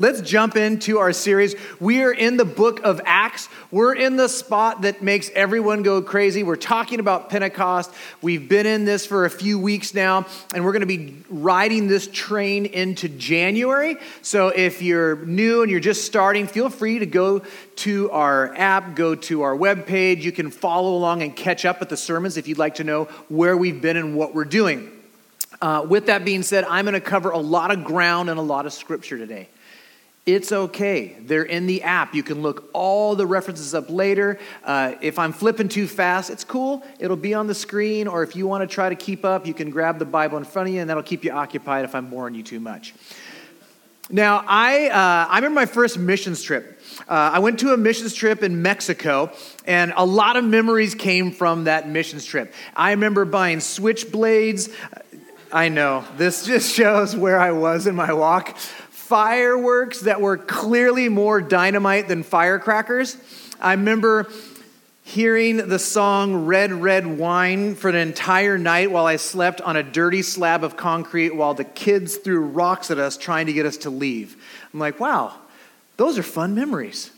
Let's jump into our series. We are in the book of Acts. We're in the spot that makes everyone go crazy. We're talking about Pentecost. We've been in this for a few weeks now, and we're going to be riding this train into January. So if you're new and you're just starting, feel free to go to our app, go to our webpage. You can follow along and catch up with the sermons if you'd like to know where we've been and what we're doing. Uh, with that being said, I'm going to cover a lot of ground and a lot of scripture today. It's okay. They're in the app. You can look all the references up later. Uh, if I'm flipping too fast, it's cool. It'll be on the screen, or if you want to try to keep up, you can grab the Bible in front of you, and that'll keep you occupied if I'm boring you too much. Now, I, uh, I remember my first missions trip. Uh, I went to a missions trip in Mexico, and a lot of memories came from that missions trip. I remember buying switchblades. I know, this just shows where I was in my walk fireworks that were clearly more dynamite than firecrackers. I remember hearing the song Red, Red Wine for an entire night while I slept on a dirty slab of concrete while the kids threw rocks at us trying to get us to leave. I'm like, wow, those are fun memories.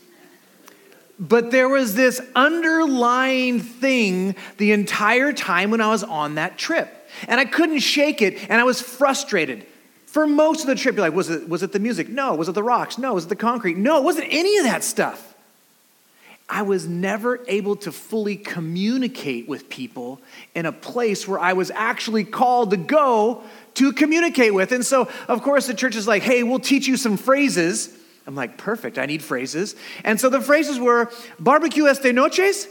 But there was this underlying thing the entire time when I was on that trip. And I couldn't shake it, and I was frustrated. For most of the trip, you're like, was it, was it the music? No. Was it the rocks? No. Was it the concrete? No, it wasn't any of that stuff. I was never able to fully communicate with people in a place where I was actually called to go to communicate with. And so, of course, the church is like, hey, we'll teach you some phrases. I'm like, perfect, I need phrases. And so the phrases were, barbecue este noches?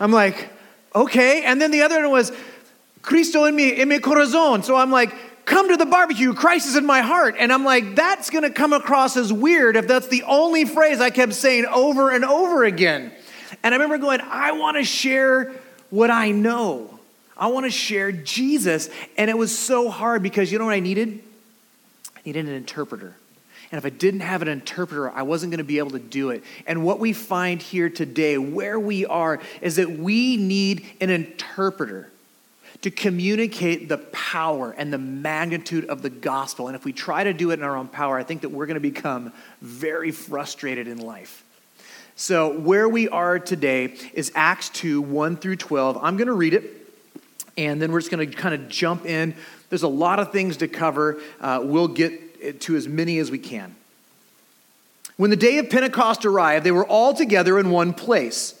I'm like, okay. And then the other one was, Cristo en mi, en mi corazón. So I'm like, come to the barbecue, Christ is in my heart. And I'm like, that's gonna come across as weird if that's the only phrase I kept saying over and over again. And I remember going, I wanna share what I know. I wanna share Jesus. And it was so hard because you know what I needed? I needed an interpreter. And if I didn't have an interpreter, I wasn't going to be able to do it. And what we find here today, where we are, is that we need an interpreter to communicate the power and the magnitude of the gospel. And if we try to do it in our own power, I think that we're going to become very frustrated in life. So, where we are today is Acts 2 1 through 12. I'm going to read it, and then we're just going to kind of jump in. There's a lot of things to cover. Uh, we'll get to as many as we can. When the day of Pentecost arrived, they were all together in one place.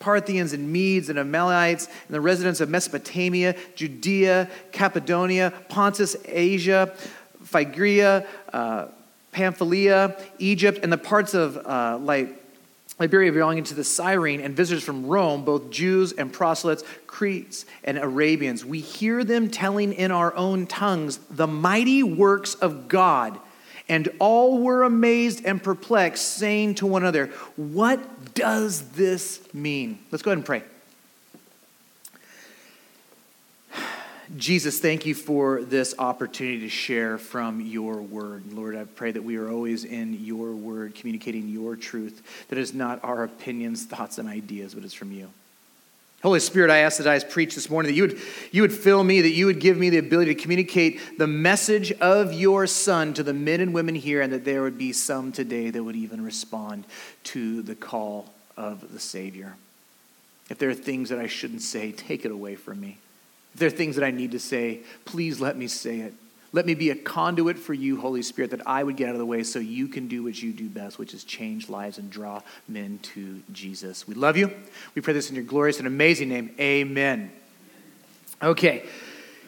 Parthians and Medes and Amalekites and the residents of Mesopotamia, Judea, Cappadocia, Pontus, Asia, Phrygia, uh, Pamphylia, Egypt, and the parts of uh, like Liberia belonging to the Cyrene, and visitors from Rome, both Jews and proselytes, Cretes and Arabians. We hear them telling in our own tongues the mighty works of God. And all were amazed and perplexed, saying to one another, What does this mean? Let's go ahead and pray. Jesus, thank you for this opportunity to share from your word. Lord, I pray that we are always in your word, communicating your truth, that is not our opinions, thoughts, and ideas, but it's from you. Holy Spirit, I ask that I preach this morning that you would, you would fill me, that you would give me the ability to communicate the message of your Son to the men and women here, and that there would be some today that would even respond to the call of the Savior. If there are things that I shouldn't say, take it away from me. If there are things that I need to say, please let me say it. Let me be a conduit for you, Holy Spirit, that I would get out of the way so you can do what you do best, which is change lives and draw men to Jesus. We love you. We pray this in your glorious and amazing name. Amen. Okay.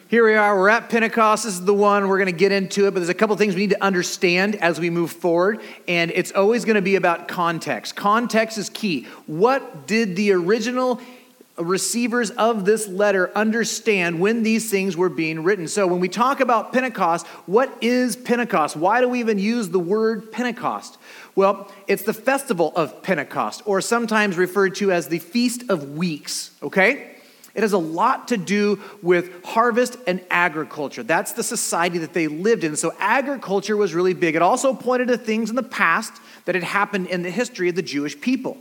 here we are. We're at Pentecost. This is the one. We're going to get into it, but there's a couple things we need to understand as we move forward, and it's always going to be about context. Context is key. What did the original receivers of this letter understand when these things were being written. So, when we talk about Pentecost, what is Pentecost? Why do we even use the word Pentecost? Well, it's the festival of Pentecost, or sometimes referred to as the Feast of Weeks, okay? It has a lot to do with harvest and agriculture. That's the society that they lived in. So, agriculture was really big. It also pointed to things in the past that had happened in the history of the Jewish people.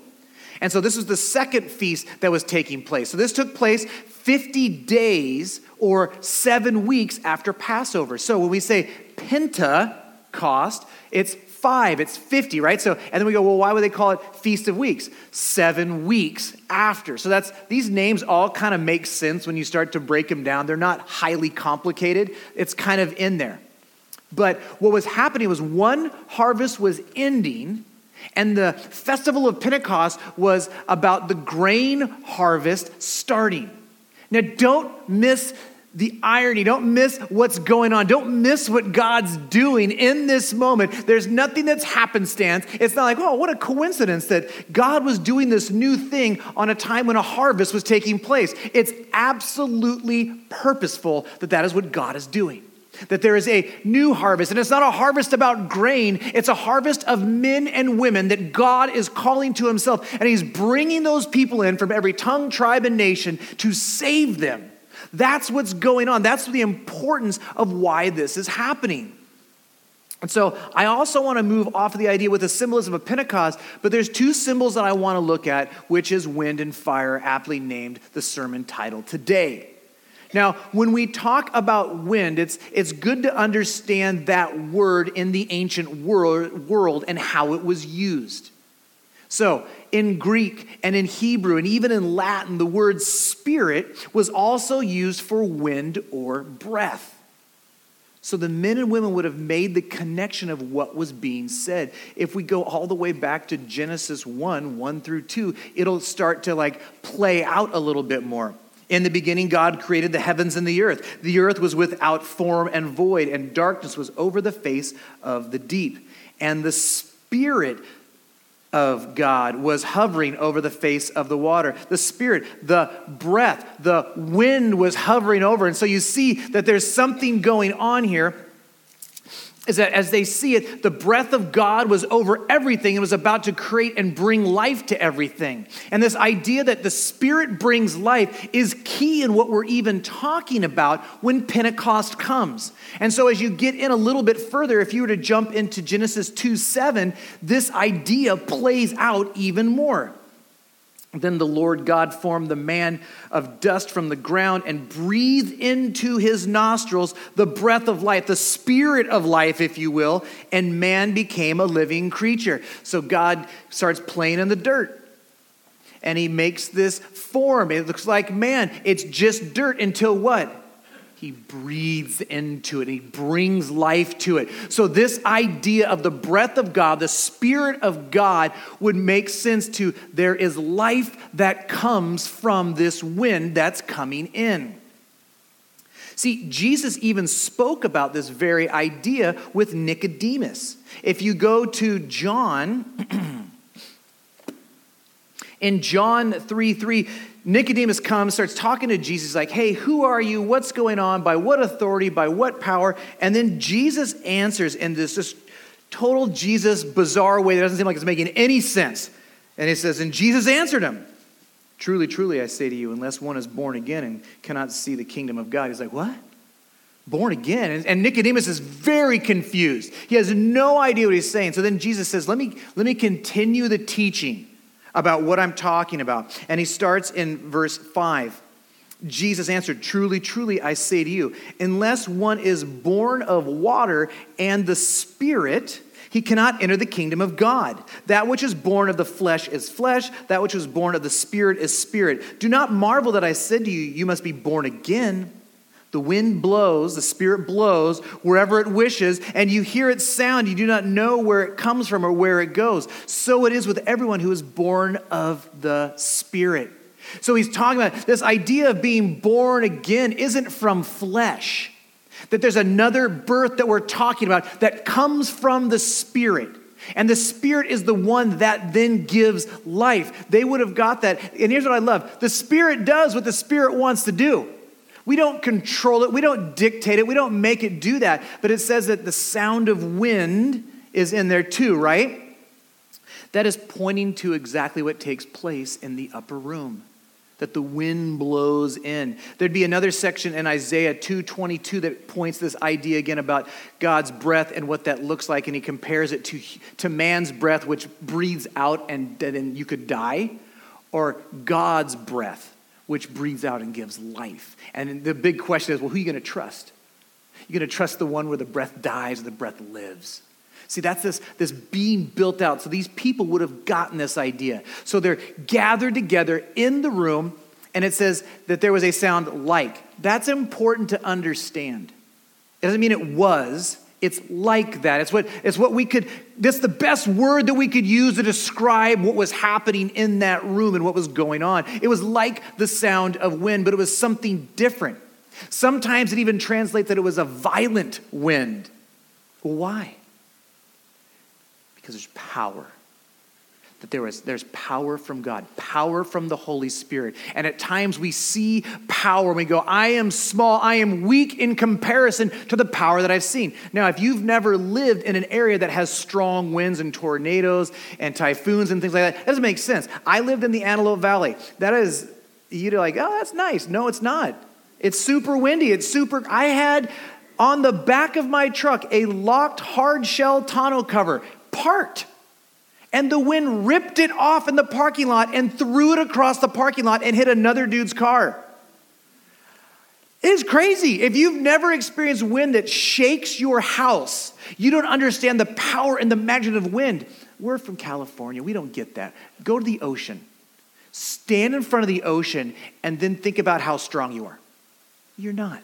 And so, this was the second feast that was taking place. So, this took place 50 days or seven weeks after Passover. So, when we say Pentecost, it's five, it's 50, right? So, and then we go, well, why would they call it Feast of Weeks? Seven weeks after. So that's, these names all kind of make sense when you start to break them down. They're not highly complicated, it's kind of in there. But what was happening was one harvest was ending, and the festival of Pentecost was about the grain harvest starting. Now, don't miss the irony. Don't miss what's going on. Don't miss what God's doing in this moment. There's nothing that's happenstance. It's not like, oh, what a coincidence that God was doing this new thing on a time when a harvest was taking place. It's absolutely purposeful that that is what God is doing. That there is a new harvest. And it's not a harvest about grain, it's a harvest of men and women that God is calling to himself. And he's bringing those people in from every tongue, tribe, and nation to save them that's what's going on. That's the importance of why this is happening. And so I also want to move off of the idea with the symbolism of Pentecost, but there's two symbols that I want to look at, which is wind and fire, aptly named the sermon title today. Now, when we talk about wind, it's, it's good to understand that word in the ancient world, world and how it was used. So, in Greek and in Hebrew and even in Latin, the word spirit was also used for wind or breath. So the men and women would have made the connection of what was being said. If we go all the way back to Genesis 1 1 through 2, it'll start to like play out a little bit more. In the beginning, God created the heavens and the earth. The earth was without form and void, and darkness was over the face of the deep. And the Spirit of God was hovering over the face of the water. The Spirit, the breath, the wind was hovering over. And so you see that there's something going on here is that as they see it, the breath of God was over everything and was about to create and bring life to everything. And this idea that the Spirit brings life is key in what we're even talking about when Pentecost comes. And so, as you get in a little bit further, if you were to jump into Genesis 2 7, this idea plays out even more. Then the Lord God formed the man of dust from the ground and breathed into his nostrils the breath of life, the spirit of life, if you will, and man became a living creature. So God starts playing in the dirt and he makes this form. It looks like man. It's just dirt until what? He breathes into it, he brings life to it. So, this idea of the breath of God, the Spirit of God, would make sense to there is life that comes from this wind that's coming in. See, Jesus even spoke about this very idea with Nicodemus. If you go to John, in John 3 3, Nicodemus comes, starts talking to Jesus, like, hey, who are you? What's going on? By what authority? By what power? And then Jesus answers in this just total Jesus bizarre way that doesn't seem like it's making any sense. And he says, And Jesus answered him, Truly, truly, I say to you, unless one is born again and cannot see the kingdom of God. He's like, What? Born again? And Nicodemus is very confused. He has no idea what he's saying. So then Jesus says, Let me, let me continue the teaching about what I'm talking about. And he starts in verse 5. Jesus answered, Truly, truly, I say to you, unless one is born of water and the Spirit, he cannot enter the kingdom of God. That which is born of the flesh is flesh, that which is born of the Spirit is spirit. Do not marvel that I said to you, You must be born again. The wind blows, the Spirit blows wherever it wishes, and you hear its sound. You do not know where it comes from or where it goes. So it is with everyone who is born of the Spirit. So he's talking about this idea of being born again isn't from flesh, that there's another birth that we're talking about that comes from the Spirit. And the Spirit is the one that then gives life. They would have got that. And here's what I love the Spirit does what the Spirit wants to do. We don't control it, we don't dictate it, we don't make it do that. But it says that the sound of wind is in there too, right? That is pointing to exactly what takes place in the upper room that the wind blows in. There'd be another section in Isaiah 2:22 that points this idea again about God's breath and what that looks like and he compares it to, to man's breath which breathes out and then you could die or God's breath which breathes out and gives life. And the big question is, well, who are you going to trust? You're going to trust the one where the breath dies or the breath lives. See, that's this, this being built out. So these people would have gotten this idea. So they're gathered together in the room, and it says that there was a sound like. That's important to understand. It doesn't mean it was, it's like that. It's what, it's what we could, that's the best word that we could use to describe what was happening in that room and what was going on. It was like the sound of wind, but it was something different. Sometimes it even translates that it was a violent wind. Why? Because there's power. That there is, there's power from God, power from the Holy Spirit. And at times we see power and we go, I am small, I am weak in comparison to the power that I've seen. Now, if you've never lived in an area that has strong winds and tornadoes and typhoons and things like that, that doesn't make sense. I lived in the Antelope Valley. That is, you're like, oh, that's nice. No, it's not. It's super windy. It's super. I had on the back of my truck a locked hard shell tonneau cover parked. And the wind ripped it off in the parking lot and threw it across the parking lot and hit another dude's car. It is crazy. If you've never experienced wind that shakes your house, you don't understand the power and the magnitude of wind. We're from California. We don't get that. Go to the ocean. Stand in front of the ocean and then think about how strong you are. You're not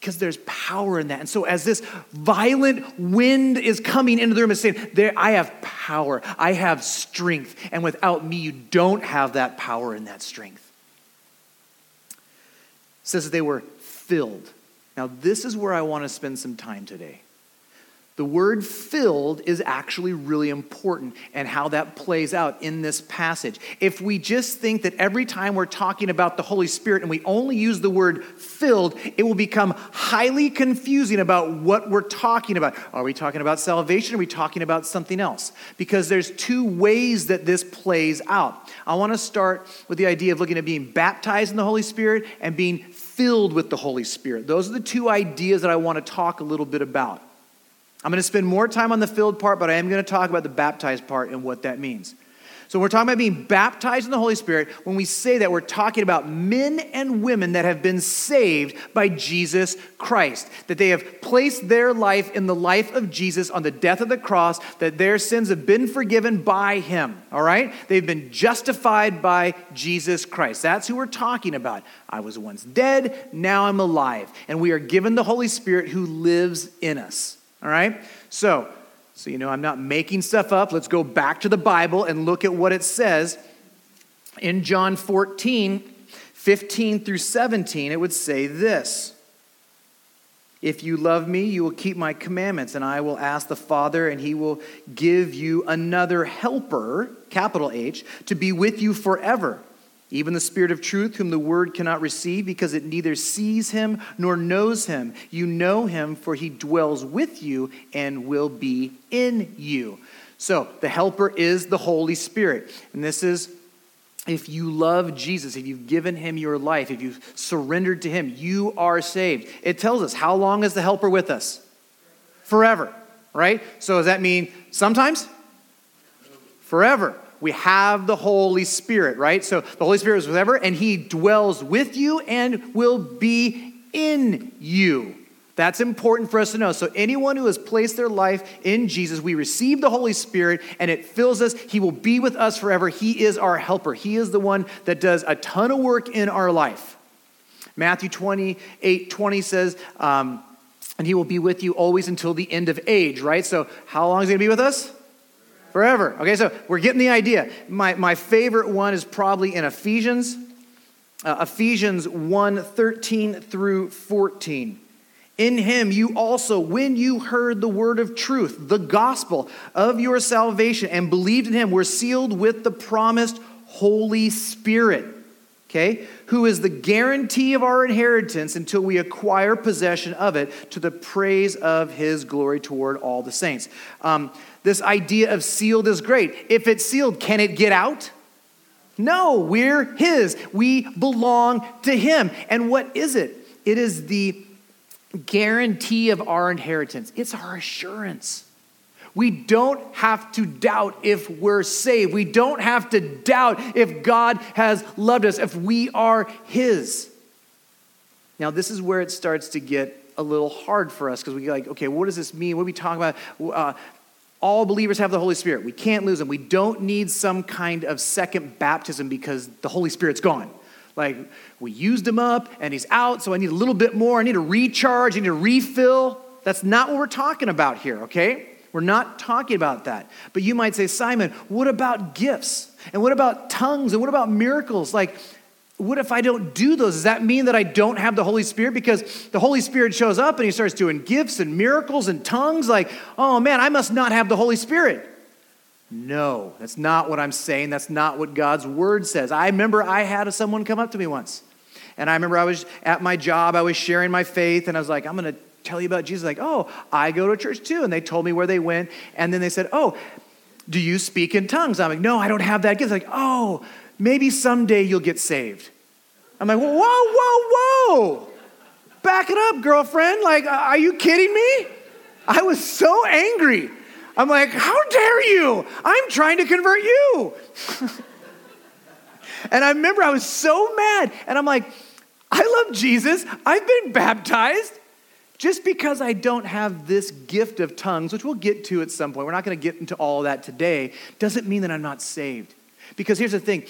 because there's power in that. And so, as this violent wind is coming into the room, it's saying, there, I have power, I have strength, and without me, you don't have that power and that strength. It says that they were filled. Now, this is where I want to spend some time today. The word filled is actually really important and how that plays out in this passage. If we just think that every time we're talking about the Holy Spirit and we only use the word filled, it will become highly confusing about what we're talking about. Are we talking about salvation? Are we talking about something else? Because there's two ways that this plays out. I want to start with the idea of looking at being baptized in the Holy Spirit and being filled with the Holy Spirit. Those are the two ideas that I want to talk a little bit about. I'm going to spend more time on the filled part, but I am going to talk about the baptized part and what that means. So, we're talking about being baptized in the Holy Spirit. When we say that, we're talking about men and women that have been saved by Jesus Christ, that they have placed their life in the life of Jesus on the death of the cross, that their sins have been forgiven by Him. All right? They've been justified by Jesus Christ. That's who we're talking about. I was once dead, now I'm alive. And we are given the Holy Spirit who lives in us. All right? So, so you know, I'm not making stuff up. Let's go back to the Bible and look at what it says. In John 14, 15 through 17, it would say this. If you love me, you will keep my commandments, and I will ask the Father, and he will give you another helper, capital H, to be with you forever even the Spirit of truth, whom the Word cannot receive because it neither sees him nor knows him. You know him, for he dwells with you and will be in you. So, the Helper is the Holy Spirit. And this is if you love Jesus, if you've given him your life, if you've surrendered to him, you are saved. It tells us how long is the Helper with us? Forever, right? So, does that mean sometimes? Forever we have the Holy Spirit, right? So the Holy Spirit is whatever, and He dwells with you and will be in you. That's important for us to know. So, anyone who has placed their life in Jesus, we receive the Holy Spirit and it fills us. He will be with us forever. He is our helper. He is the one that does a ton of work in our life. Matthew 28 20 says, um, and he will be with you always until the end of age, right? So, how long is he going to be with us? Forever. Okay, so we're getting the idea. My, my favorite one is probably in Ephesians. Uh, Ephesians 1 13 through 14. In him you also, when you heard the word of truth, the gospel of your salvation, and believed in him, were sealed with the promised Holy Spirit okay, who is the guarantee of our inheritance until we acquire possession of it to the praise of his glory toward all the saints. Um, this idea of sealed is great. If it's sealed, can it get out? No, we're his. We belong to him. And what is it? It is the guarantee of our inheritance, it's our assurance. We don't have to doubt if we're saved. We don't have to doubt if God has loved us, if we are His. Now, this is where it starts to get a little hard for us because we like, okay, what does this mean? What are we talking about? Uh, all believers have the Holy Spirit. We can't lose them. We don't need some kind of second baptism because the Holy Spirit's gone. Like, we used him up and he's out, so I need a little bit more. I need a recharge, I need a refill. That's not what we're talking about here, okay? We're not talking about that. But you might say, Simon, what about gifts? And what about tongues? And what about miracles? Like, what if I don't do those? Does that mean that I don't have the Holy Spirit? Because the Holy Spirit shows up and he starts doing gifts and miracles and tongues. Like, oh man, I must not have the Holy Spirit. No, that's not what I'm saying. That's not what God's word says. I remember I had someone come up to me once. And I remember I was at my job, I was sharing my faith, and I was like, I'm going to tell you about Jesus. Like, oh, I go to church too. And they told me where they went. And then they said, oh, do you speak in tongues? I'm like, no, I don't have that gift. Like, oh, maybe someday you'll get saved. I'm like, whoa, whoa, whoa. Back it up, girlfriend. Like, are you kidding me? I was so angry. I'm like, how dare you? I'm trying to convert you. and I remember I was so mad. And I'm like, I love Jesus. I've been baptized. Just because I don't have this gift of tongues, which we'll get to at some point, we're not going to get into all that today, doesn't mean that I'm not saved. Because here's the thing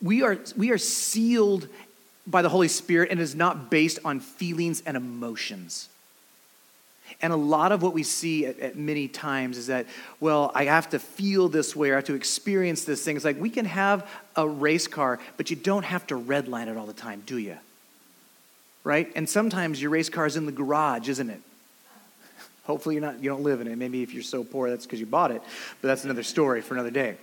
we are, we are sealed by the Holy Spirit and is not based on feelings and emotions. And a lot of what we see at, at, many times is that, well, I have to feel this way or I have to experience this thing. It's like we can have a race car, but you don't have to redline it all the time, do you? Right? And sometimes your race car is in the garage, isn't it? Hopefully you're not, you don't live in it. Maybe if you're so poor, that's because you bought it. But that's another story for another day.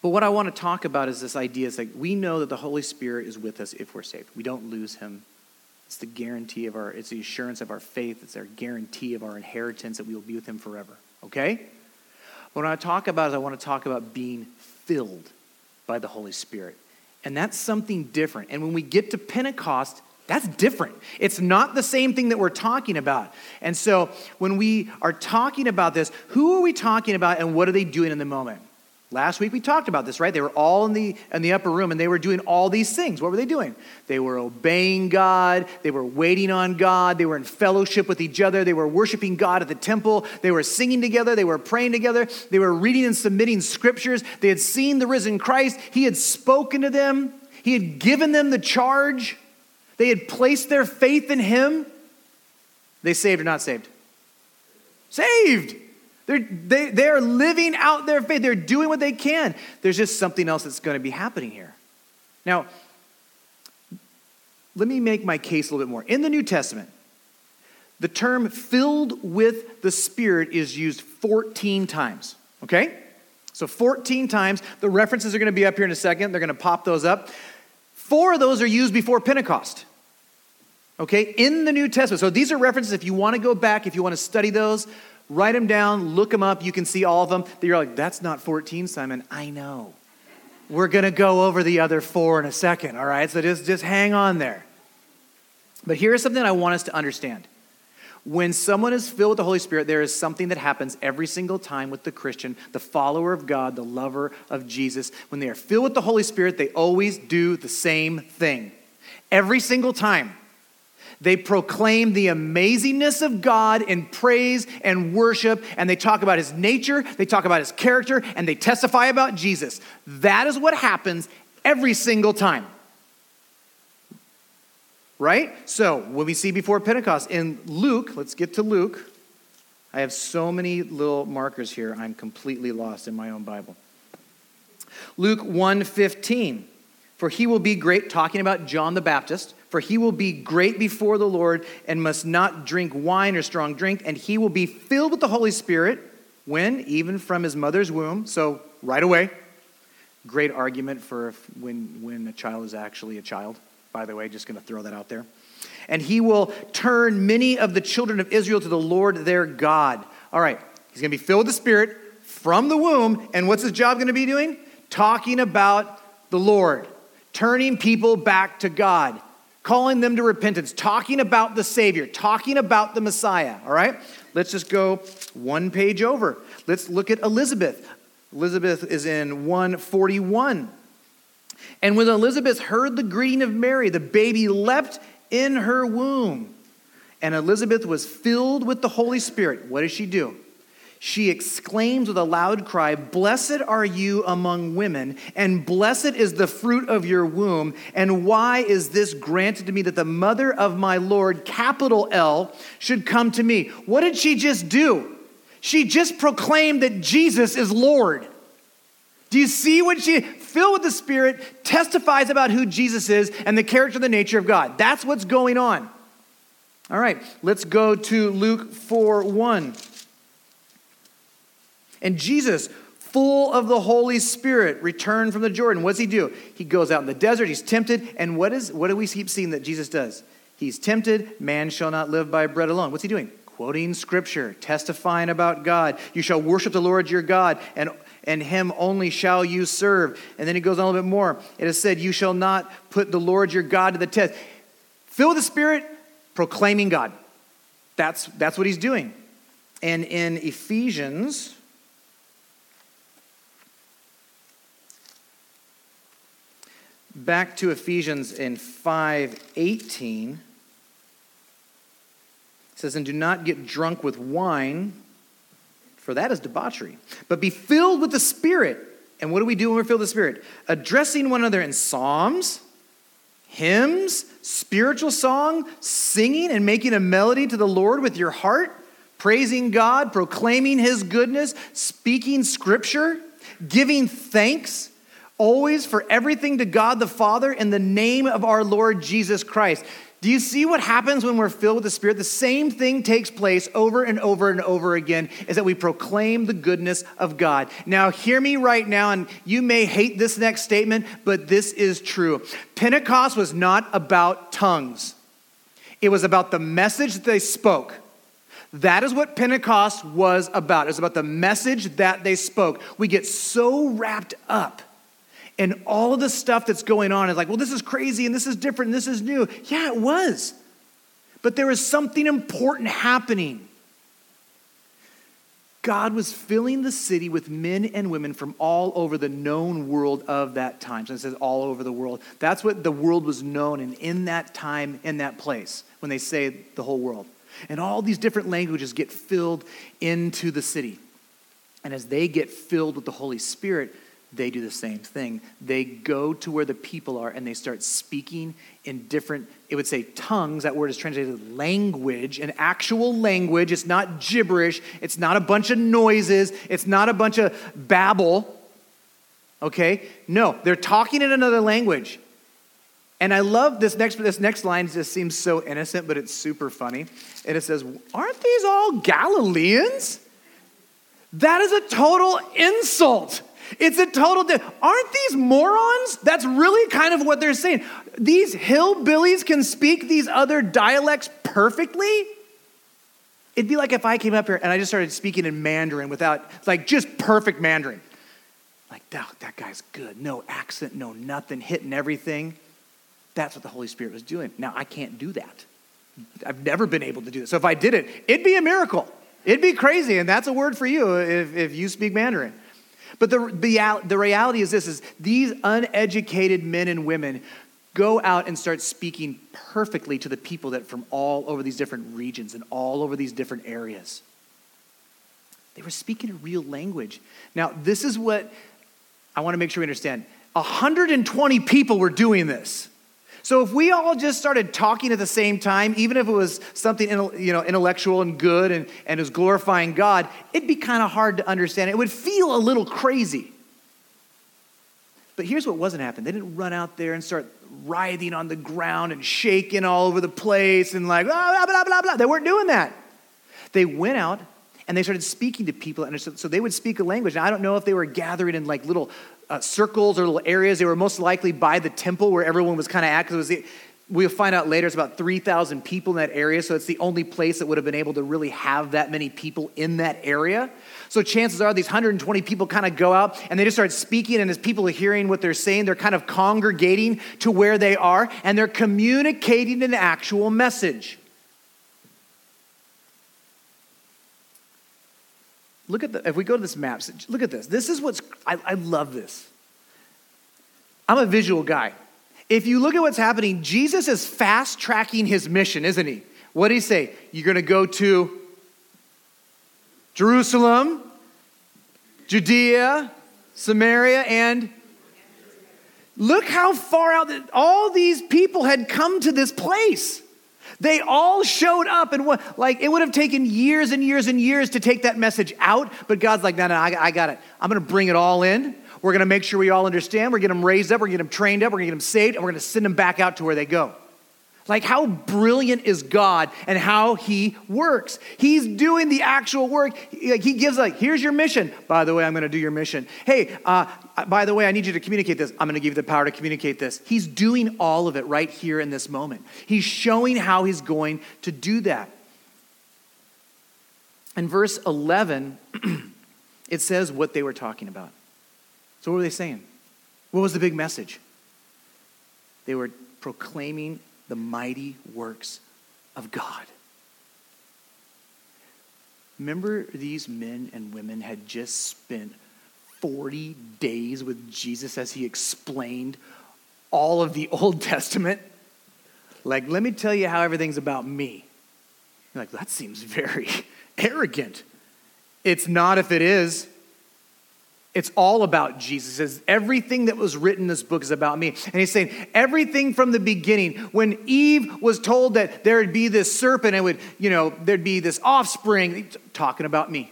But what I want to talk about is this idea is like we know that the Holy Spirit is with us if we're saved. We don't lose him. It's the guarantee of our, it's the assurance of our faith. It's our guarantee of our inheritance that we will be with him forever. Okay? What I talk about is I want to talk about being filled by the Holy Spirit. And that's something different. And when we get to Pentecost, that's different. It's not the same thing that we're talking about. And so when we are talking about this, who are we talking about and what are they doing in the moment? Last week we talked about this, right? They were all in the, in the upper room and they were doing all these things. What were they doing? They were obeying God. They were waiting on God. They were in fellowship with each other. They were worshiping God at the temple. They were singing together. They were praying together. They were reading and submitting scriptures. They had seen the risen Christ. He had spoken to them. He had given them the charge. They had placed their faith in him. They saved or not saved? Saved. They're, they, they are living out their faith. They're doing what they can. There's just something else that's going to be happening here. Now, let me make my case a little bit more. In the New Testament, the term filled with the Spirit is used 14 times. Okay? So 14 times. The references are going to be up here in a second. They're going to pop those up. Four of those are used before Pentecost okay, in the New Testament. So these are references. If you want to go back, if you want to study those, write them down, look them up. You can see all of them. That You're like, that's not 14, Simon. I know. We're going to go over the other four in a second, all right? So just, just hang on there. But here's something I want us to understand. When someone is filled with the Holy Spirit, there is something that happens every single time with the Christian, the follower of God, the lover of Jesus. When they are filled with the Holy Spirit, they always do the same thing. Every single time. They proclaim the amazingness of God in praise and worship, and they talk about his nature, they talk about his character, and they testify about Jesus. That is what happens every single time. Right? So, when we see before Pentecost in Luke, let's get to Luke. I have so many little markers here, I'm completely lost in my own Bible. Luke 1:15. For he will be great, talking about John the Baptist, for he will be great before the Lord and must not drink wine or strong drink, and he will be filled with the Holy Spirit when? Even from his mother's womb. So, right away. Great argument for when, when a child is actually a child, by the way, just going to throw that out there. And he will turn many of the children of Israel to the Lord their God. All right, he's going to be filled with the Spirit from the womb. And what's his job going to be doing? Talking about the Lord turning people back to God, calling them to repentance, talking about the Savior, talking about the Messiah. All right? Let's just go one page over. Let's look at Elizabeth. Elizabeth is in 141. And when Elizabeth heard the greeting of Mary, the baby leapt in her womb. And Elizabeth was filled with the Holy Spirit. What does she do? She exclaims with a loud cry, Blessed are you among women, and blessed is the fruit of your womb. And why is this granted to me that the mother of my Lord, capital L, should come to me? What did she just do? She just proclaimed that Jesus is Lord. Do you see what she, filled with the Spirit, testifies about who Jesus is and the character and the nature of God? That's what's going on. All right, let's go to Luke 4 1. And Jesus, full of the Holy Spirit, returned from the Jordan. What does he do? He goes out in the desert, he's tempted, and what is what do we keep seeing that Jesus does? He's tempted, man shall not live by bread alone. What's he doing? Quoting scripture, testifying about God. You shall worship the Lord your God, and and him only shall you serve. And then he goes on a little bit more. It is said, You shall not put the Lord your God to the test. Fill with the Spirit, proclaiming God. That's, that's what he's doing. And in Ephesians back to Ephesians in 5:18 it says and do not get drunk with wine for that is debauchery but be filled with the spirit. And what do we do when we're filled with the spirit? Addressing one another in psalms hymns spiritual song singing and making a melody to the Lord with your heart praising God proclaiming his goodness speaking scripture giving thanks always for everything to God the Father in the name of our Lord Jesus Christ. Do you see what happens when we're filled with the Spirit? The same thing takes place over and over and over again is that we proclaim the goodness of God. Now, hear me right now, and you may hate this next statement, but this is true. Pentecost was not about tongues, it was about the message that they spoke. That is what Pentecost was about. It was about the message that they spoke. We get so wrapped up and all of the stuff that's going on is like, well, this is crazy and this is different and this is new. Yeah, it was. But there was something important happening. God was filling the city with men and women from all over the known world of that time. So it says all over the world. That's what the world was known in in that time, in that place, when they say the whole world. And all these different languages get filled into the city. And as they get filled with the Holy Spirit, they do the same thing. They go to where the people are and they start speaking in different, it would say tongues. That word is translated language, an actual language. It's not gibberish. It's not a bunch of noises. It's not a bunch of babble. Okay? No, they're talking in another language. And I love this next, this next line, just seems so innocent, but it's super funny. And it says, Aren't these all Galileans? That is a total insult. It's a total. Di- Aren't these morons? That's really kind of what they're saying. These hillbillies can speak these other dialects perfectly. It'd be like if I came up here and I just started speaking in Mandarin without, like, just perfect Mandarin. Like, that, that guy's good. No accent, no nothing, hitting everything. That's what the Holy Spirit was doing. Now, I can't do that. I've never been able to do it. So if I did it, it'd be a miracle. It'd be crazy. And that's a word for you if, if you speak Mandarin. But the, the, reality is this is these uneducated men and women go out and start speaking perfectly to the people that from all over these different regions and all over these different areas. They were speaking a real language. Now, this is what I want to make sure we understand. 120 people were doing this. So if we all just started talking at the same time, even if it was something you know, intellectual and good and, and was glorifying God, it'd be kind of hard to understand. It would feel a little crazy. But here's what wasn't happening. They didn't run out there and start writhing on the ground and shaking all over the place and like, ah, blah, blah, blah, blah. They weren't doing that. They went out and they started speaking to people. And so they would speak a language. I don't know if they were gathering in like little uh, circles or little areas. They were most likely by the temple where everyone was kind of at. Because we'll find out later it's about 3,000 people in that area. So it's the only place that would have been able to really have that many people in that area. So chances are these 120 people kind of go out and they just start speaking, and as people are hearing what they're saying, they're kind of congregating to where they are and they're communicating an actual message. Look at the, if we go to this map, look at this. This is what's, I, I love this. I'm a visual guy. If you look at what's happening, Jesus is fast tracking his mission, isn't he? What did he say? You're going to go to Jerusalem, Judea, Samaria, and look how far out that all these people had come to this place. They all showed up, and what, like it would have taken years and years and years to take that message out. But God's like, no, no, I, I got it. I'm going to bring it all in. We're going to make sure we all understand. We're going to get them raised up. We're going to get them trained up. We're going to get them saved, and we're going to send them back out to where they go. Like, how brilliant is God and how He works? He's doing the actual work. He gives, like, here's your mission. By the way, I'm going to do your mission. Hey, uh, by the way, I need you to communicate this. I'm going to give you the power to communicate this. He's doing all of it right here in this moment. He's showing how He's going to do that. In verse 11, it says what they were talking about. So, what were they saying? What was the big message? They were proclaiming the mighty works of God. Remember, these men and women had just spent 40 days with Jesus as he explained all of the Old Testament. Like, let me tell you how everything's about me. You're like, that seems very arrogant. It's not if it is. It's all about Jesus. everything that was written in this book is about me. And he's saying, everything from the beginning, when Eve was told that there would be this serpent and would, you know, there'd be this offspring, talking about me.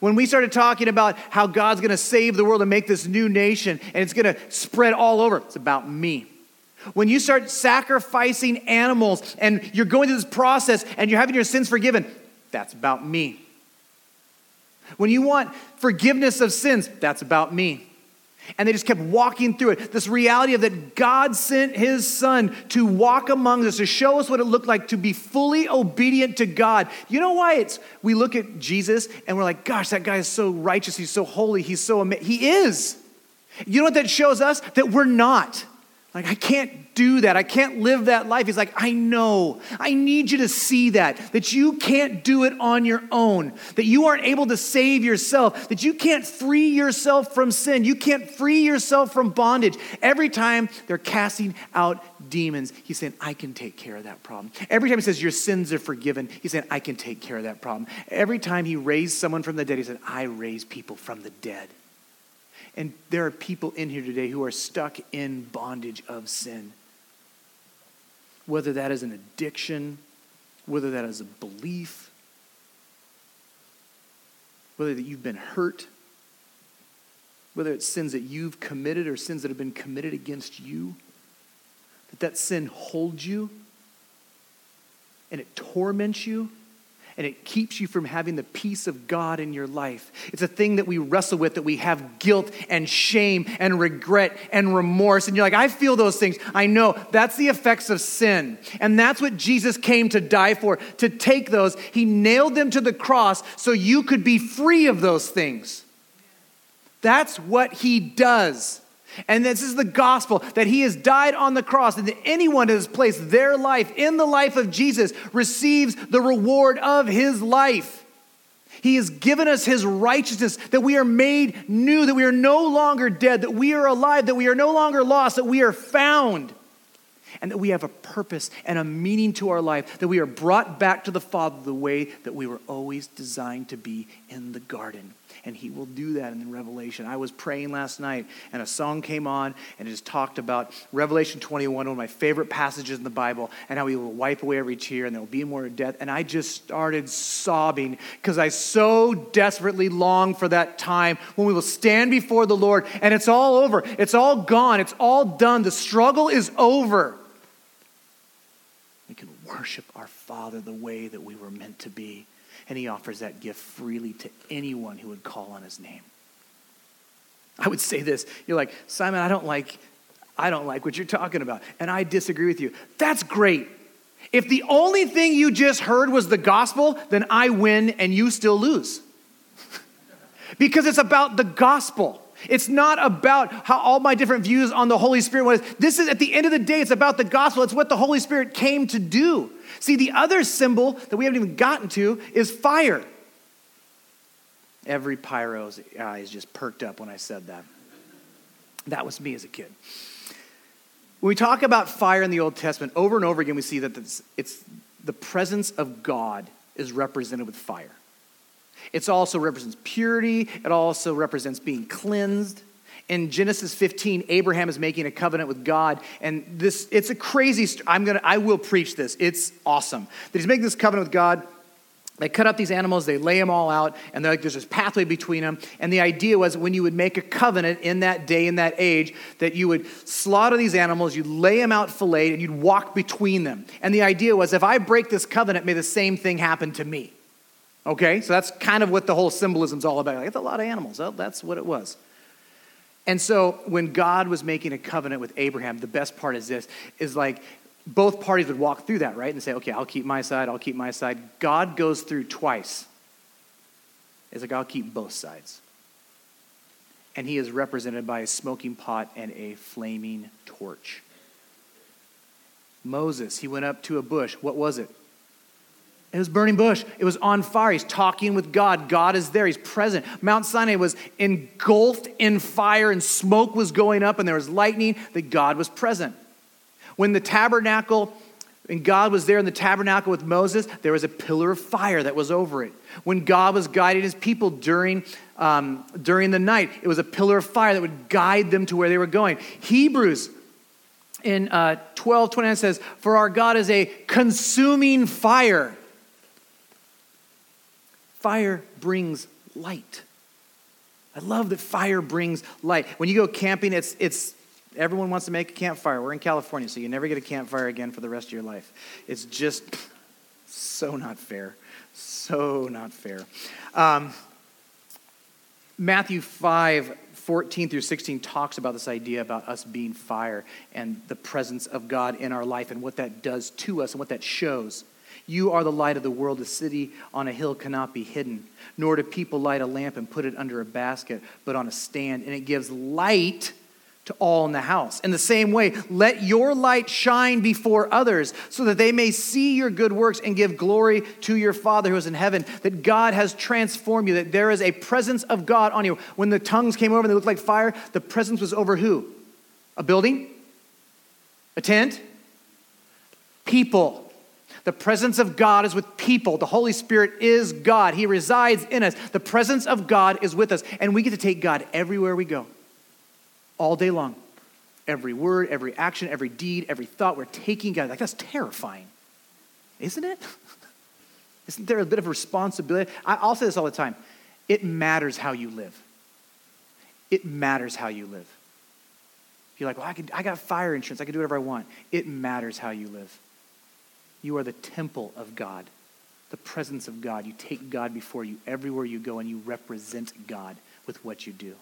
When we started talking about how God's gonna save the world and make this new nation and it's gonna spread all over, it's about me. When you start sacrificing animals and you're going through this process and you're having your sins forgiven, that's about me. When you want forgiveness of sins, that's about me. And they just kept walking through it. This reality of that God sent his son to walk among us, to show us what it looked like to be fully obedient to God. You know why it's we look at Jesus and we're like, gosh, that guy is so righteous, he's so holy, he's so amazing. He is. You know what that shows us? That we're not. Like, I can't do that. I can't live that life. He's like, I know. I need you to see that, that you can't do it on your own, that you aren't able to save yourself, that you can't free yourself from sin, you can't free yourself from bondage. Every time they're casting out demons, he's saying, I can take care of that problem. Every time he says, Your sins are forgiven, he's saying, I can take care of that problem. Every time he raised someone from the dead, he said, I raise people from the dead. And there are people in here today who are stuck in bondage of sin. Whether that is an addiction, whether that is a belief, whether that you've been hurt, whether it's sins that you've committed or sins that have been committed against you, that that sin holds you and it torments you and it keeps you from having the peace of God in your life. It's a thing that we wrestle with, that we have guilt and shame and regret and remorse. And you're like, I feel those things. I know that's the effects of sin. And that's what Jesus came to die for, to take those. He nailed them to the cross so you could be free of those things. That's what he does. And this is the gospel that he has died on the cross, and that anyone who has placed their life in the life of Jesus receives the reward of his life. He has given us his righteousness, that we are made new, that we are no longer dead, that we are alive, that we are no longer lost, that we are found, and that we have a purpose and a meaning to our life, that we are brought back to the Father the way that we were always designed to be in the garden. And he will do that in the Revelation. I was praying last night, and a song came on, and it just talked about Revelation 21, one of my favorite passages in the Bible, and how he will wipe away every tear, and there will be more death. And I just started sobbing because I so desperately long for that time when we will stand before the Lord, and it's all over. It's all gone. It's all done. The struggle is over. We can worship our Father the way that we were meant to be and he offers that gift freely to anyone who would call on his name. I would say this, you're like, "Simon, I don't like I don't like what you're talking about." And I disagree with you. That's great. If the only thing you just heard was the gospel, then I win and you still lose. because it's about the gospel. It's not about how all my different views on the Holy Spirit was. This is at the end of the day, it's about the gospel. It's what the Holy Spirit came to do. See, the other symbol that we haven't even gotten to is fire. Every pyro's eyes just perked up when I said that. That was me as a kid. When we talk about fire in the Old Testament, over and over again, we see that it's, it's the presence of God is represented with fire. It also represents purity, it also represents being cleansed in Genesis 15, Abraham is making a covenant with God, and this it's a crazy. I'm gonna I will preach this. It's awesome that he's making this covenant with God. They cut up these animals, they lay them all out, and they're like, there's this pathway between them. And the idea was when you would make a covenant in that day, in that age, that you would slaughter these animals, you'd lay them out filleted, and you'd walk between them. And the idea was if I break this covenant, may the same thing happen to me. Okay? So that's kind of what the whole symbolism's all about. Like, it's a lot of animals. That's what it was. And so when God was making a covenant with Abraham, the best part is this is like both parties would walk through that, right? And say, okay, I'll keep my side, I'll keep my side. God goes through twice. It's like, I'll keep both sides. And he is represented by a smoking pot and a flaming torch. Moses, he went up to a bush. What was it? It was burning bush. It was on fire. He's talking with God. God is there. He's present. Mount Sinai was engulfed in fire and smoke was going up and there was lightning, that God was present. When the tabernacle and God was there in the tabernacle with Moses, there was a pillar of fire that was over it. When God was guiding his people during, um, during the night, it was a pillar of fire that would guide them to where they were going. Hebrews in uh, 12 29 says, For our God is a consuming fire. Fire brings light. I love that fire brings light. When you go camping, it's, it's everyone wants to make a campfire. We're in California, so you never get a campfire again for the rest of your life. It's just so not fair. So not fair. Um, Matthew 5, 14 through 16 talks about this idea about us being fire and the presence of God in our life and what that does to us and what that shows. You are the light of the world. A city on a hill cannot be hidden. Nor do people light a lamp and put it under a basket, but on a stand, and it gives light to all in the house. In the same way, let your light shine before others so that they may see your good works and give glory to your Father who is in heaven. That God has transformed you, that there is a presence of God on you. When the tongues came over and they looked like fire, the presence was over who? A building? A tent? People. The presence of God is with people. The Holy Spirit is God. He resides in us. The presence of God is with us. And we get to take God everywhere we go, all day long. Every word, every action, every deed, every thought, we're taking God. Like, that's terrifying, isn't it? Isn't there a bit of responsibility? I'll say this all the time it matters how you live. It matters how you live. You're like, well, I, can, I got fire insurance, I can do whatever I want. It matters how you live. You are the temple of God, the presence of God. You take God before you everywhere you go, and you represent God with what you do.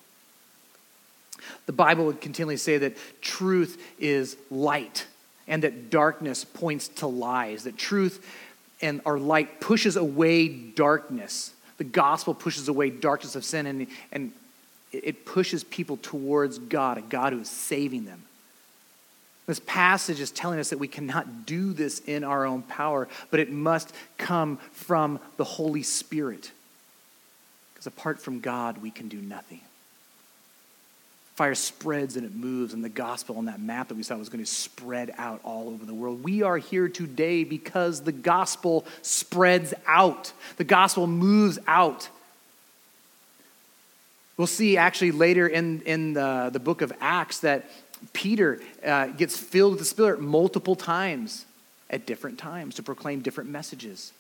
The Bible would continually say that truth is light and that darkness points to lies, that truth and our light pushes away darkness. The gospel pushes away darkness of sin and, and it pushes people towards God, a God who is saving them. This passage is telling us that we cannot do this in our own power, but it must come from the Holy Spirit. Because apart from God, we can do nothing. Fire spreads and it moves, and the gospel on that map that we saw was going to spread out all over the world. We are here today because the gospel spreads out, the gospel moves out. We'll see actually later in, in the, the book of Acts that Peter uh, gets filled with the Spirit multiple times at different times to proclaim different messages.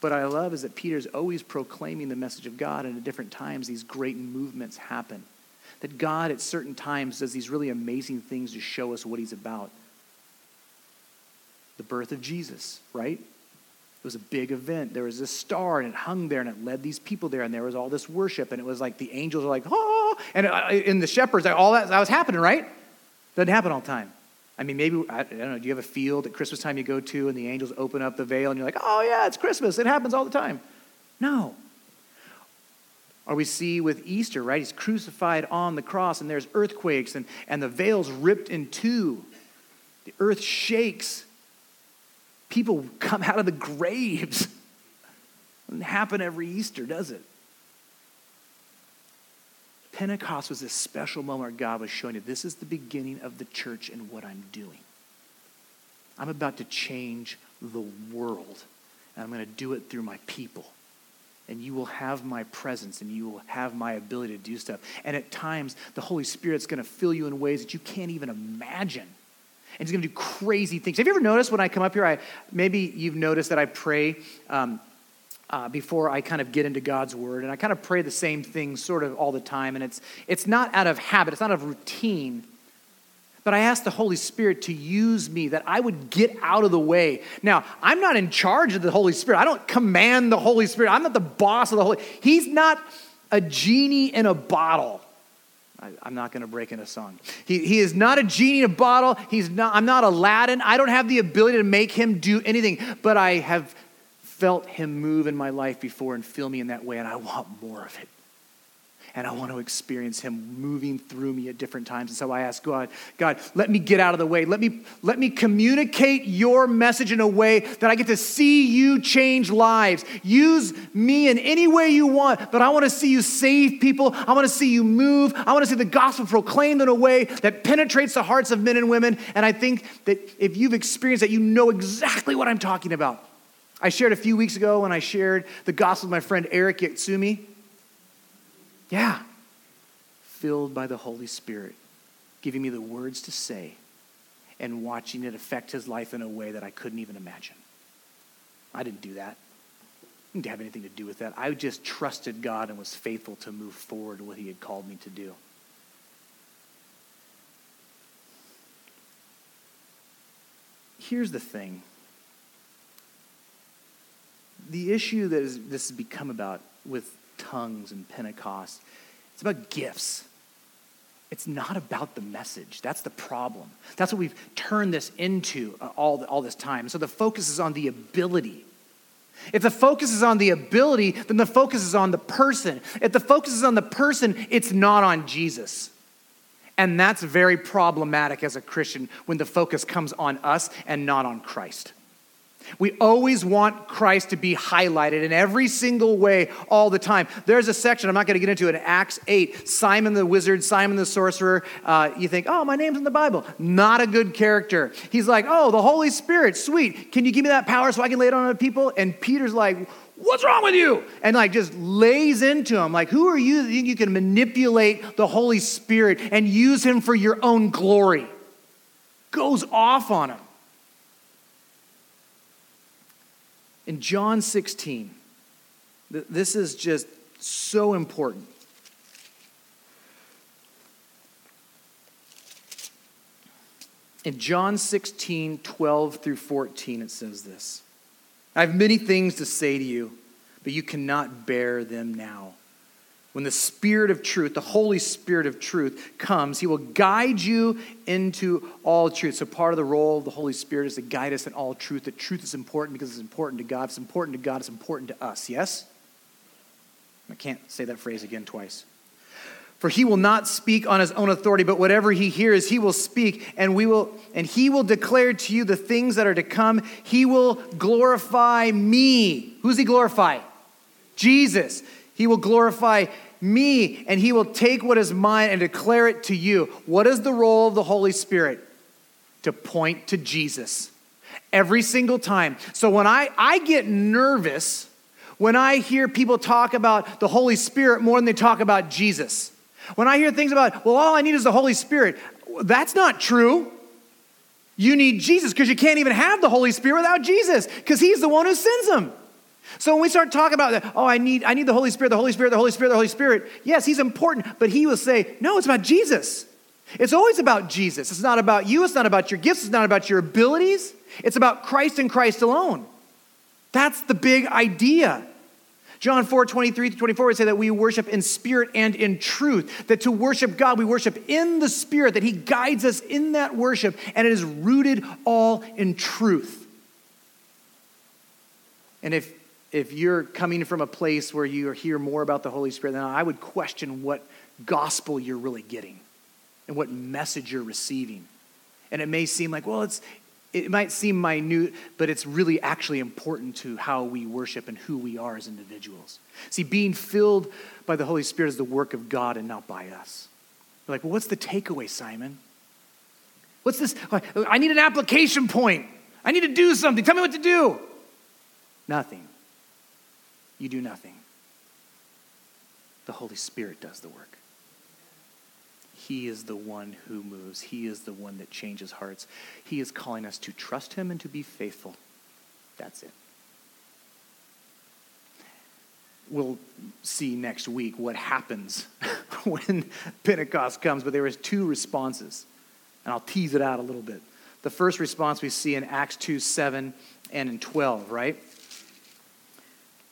What I love is that Peter's always proclaiming the message of God, and at different times, these great movements happen. That God, at certain times, does these really amazing things to show us what he's about. The birth of Jesus, right? It was a big event. There was a star, and it hung there, and it led these people there, and there was all this worship, and it was like the angels are like, oh, and in the shepherds, all that, that was happening, right? Doesn't happen all the time. I mean, maybe, I don't know, do you have a field at Christmas time you go to and the angels open up the veil and you're like, oh, yeah, it's Christmas. It happens all the time. No. Or we see with Easter, right? He's crucified on the cross and there's earthquakes and, and the veil's ripped in two. The earth shakes. People come out of the graves. It doesn't happen every Easter, does it? Pentecost was this special moment where God was showing you this is the beginning of the church and what I'm doing. I'm about to change the world, and I'm going to do it through my people. And you will have my presence and you will have my ability to do stuff. And at times, the Holy Spirit's going to fill you in ways that you can't even imagine. And he's going to do crazy things. Have you ever noticed when I come up here? I, maybe you've noticed that I pray um, uh, before I kind of get into God's word. And I kind of pray the same thing sort of all the time. And it's, it's not out of habit, it's not out of routine. But I ask the Holy Spirit to use me, that I would get out of the way. Now, I'm not in charge of the Holy Spirit. I don't command the Holy Spirit. I'm not the boss of the Holy. He's not a genie in a bottle. I, am not going to break into song. He, he is not a genie in a bottle. He's not, I'm not Aladdin. I don't have the ability to make him do anything, but I have felt him move in my life before and fill me in that way, and I want more of it. And I want to experience him moving through me at different times. And so I ask God, God, let me get out of the way. Let me, let me communicate your message in a way that I get to see you change lives. Use me in any way you want, but I want to see you save people. I want to see you move. I want to see the gospel proclaimed in a way that penetrates the hearts of men and women. And I think that if you've experienced that, you know exactly what I'm talking about. I shared a few weeks ago when I shared the gospel with my friend Eric Yatsumi. Yeah, filled by the Holy Spirit, giving me the words to say and watching it affect his life in a way that I couldn't even imagine. I didn't do that. I didn't have anything to do with that. I just trusted God and was faithful to move forward what he had called me to do. Here's the thing the issue that is, this has become about with tongues and Pentecost, it's about gifts. It's not about the message. That's the problem. That's what we've turned this into uh, all, all this time. So the focus is on the ability. If the focus is on the ability, then the focus is on the person. If the focus is on the person, it's not on Jesus. And that's very problematic as a Christian when the focus comes on us and not on Christ. We always want Christ to be highlighted in every single way all the time. There's a section, I'm not going to get into it, in Acts 8. Simon the wizard, Simon the sorcerer. Uh, you think, oh, my name's in the Bible. Not a good character. He's like, oh, the Holy Spirit, sweet. Can you give me that power so I can lay it on other people? And Peter's like, what's wrong with you? And like just lays into him. Like, who are you that you can manipulate the Holy Spirit and use him for your own glory? Goes off on him. In John 16, this is just so important. In John 16, 12 through 14, it says this I have many things to say to you, but you cannot bear them now. When the Spirit of truth, the Holy Spirit of truth, comes, He will guide you into all truth. So, part of the role of the Holy Spirit is to guide us in all truth. That truth is important because it's important to God. It's important to God, it's important to us. Yes? I can't say that phrase again twice. For he will not speak on his own authority, but whatever he hears, he will speak, and we will and he will declare to you the things that are to come. He will glorify me. Who's he glorify? Jesus. He will glorify me, and he will take what is mine and declare it to you. What is the role of the Holy Spirit? To point to Jesus every single time. So when I, I get nervous when I hear people talk about the Holy Spirit more than they talk about Jesus. When I hear things about, well, all I need is the Holy Spirit, that's not true. You need Jesus because you can't even have the Holy Spirit without Jesus because He's the one who sends them. So when we start talking about that, oh, I need, I need the Holy Spirit, the Holy Spirit, the Holy Spirit, the Holy Spirit. Yes, He's important, but He will say, no, it's about Jesus. It's always about Jesus. It's not about you. It's not about your gifts. It's not about your abilities. It's about Christ and Christ alone. That's the big idea. John 4, 23 to 24 would say that we worship in spirit and in truth. That to worship God, we worship in the spirit, that He guides us in that worship, and it is rooted all in truth. And if, if you're coming from a place where you hear more about the Holy Spirit, then I would question what gospel you're really getting and what message you're receiving. And it may seem like, well, it's, it might seem minute, but it's really actually important to how we worship and who we are as individuals. See, being filled by the Holy Spirit is the work of God and not by us. You're like, well, what's the takeaway, Simon? What's this? I need an application point. I need to do something. Tell me what to do. Nothing. You do nothing. The Holy Spirit does the work. He is the one who moves. He is the one that changes hearts. He is calling us to trust Him and to be faithful. That's it. We'll see next week what happens when Pentecost comes, but there is two responses, and I'll tease it out a little bit. The first response we see in Acts 2 7 and in 12, right?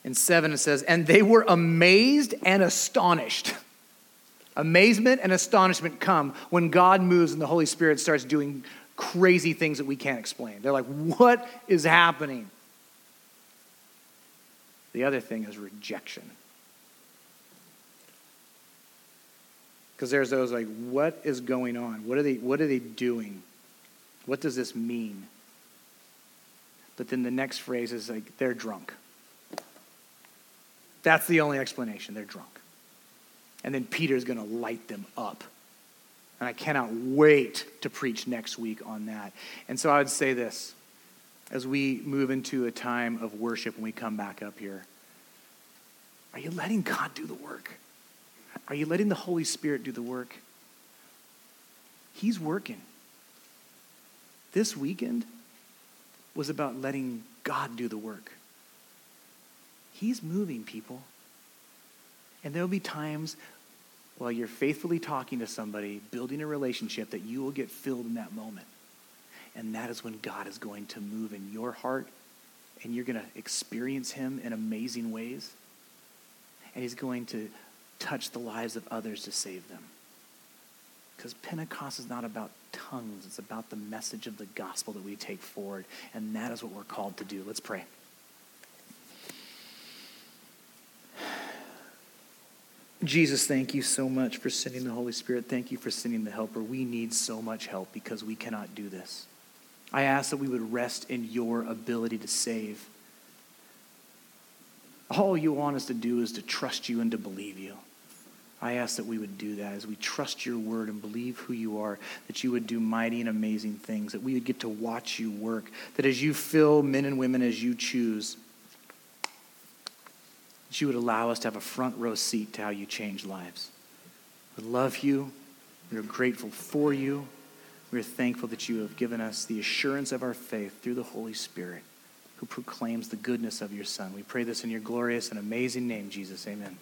In 7 it says, And they were amazed and astonished. Amazement and astonishment come when God moves and the Holy Spirit starts doing crazy things that we can't explain. They're like, what is happening? The other thing is rejection. Because there's those like, what is going on? What are they, what are they doing? What does this mean? But then the next phrase is like, they're drunk. That's the only explanation. They're drunk. And then Peter's going to light them up. And I cannot wait to preach next week on that. And so I would say this as we move into a time of worship when we come back up here are you letting God do the work? Are you letting the Holy Spirit do the work? He's working. This weekend was about letting God do the work. He's moving people. And there'll be times while you're faithfully talking to somebody, building a relationship, that you will get filled in that moment. And that is when God is going to move in your heart and you're going to experience Him in amazing ways. And He's going to touch the lives of others to save them. Because Pentecost is not about tongues, it's about the message of the gospel that we take forward. And that is what we're called to do. Let's pray. Jesus, thank you so much for sending the Holy Spirit. Thank you for sending the Helper. We need so much help because we cannot do this. I ask that we would rest in your ability to save. All you want us to do is to trust you and to believe you. I ask that we would do that as we trust your word and believe who you are, that you would do mighty and amazing things, that we would get to watch you work, that as you fill men and women as you choose, that you would allow us to have a front row seat to how you change lives. We love you. We are grateful for you. We are thankful that you have given us the assurance of our faith through the Holy Spirit who proclaims the goodness of your Son. We pray this in your glorious and amazing name, Jesus. Amen.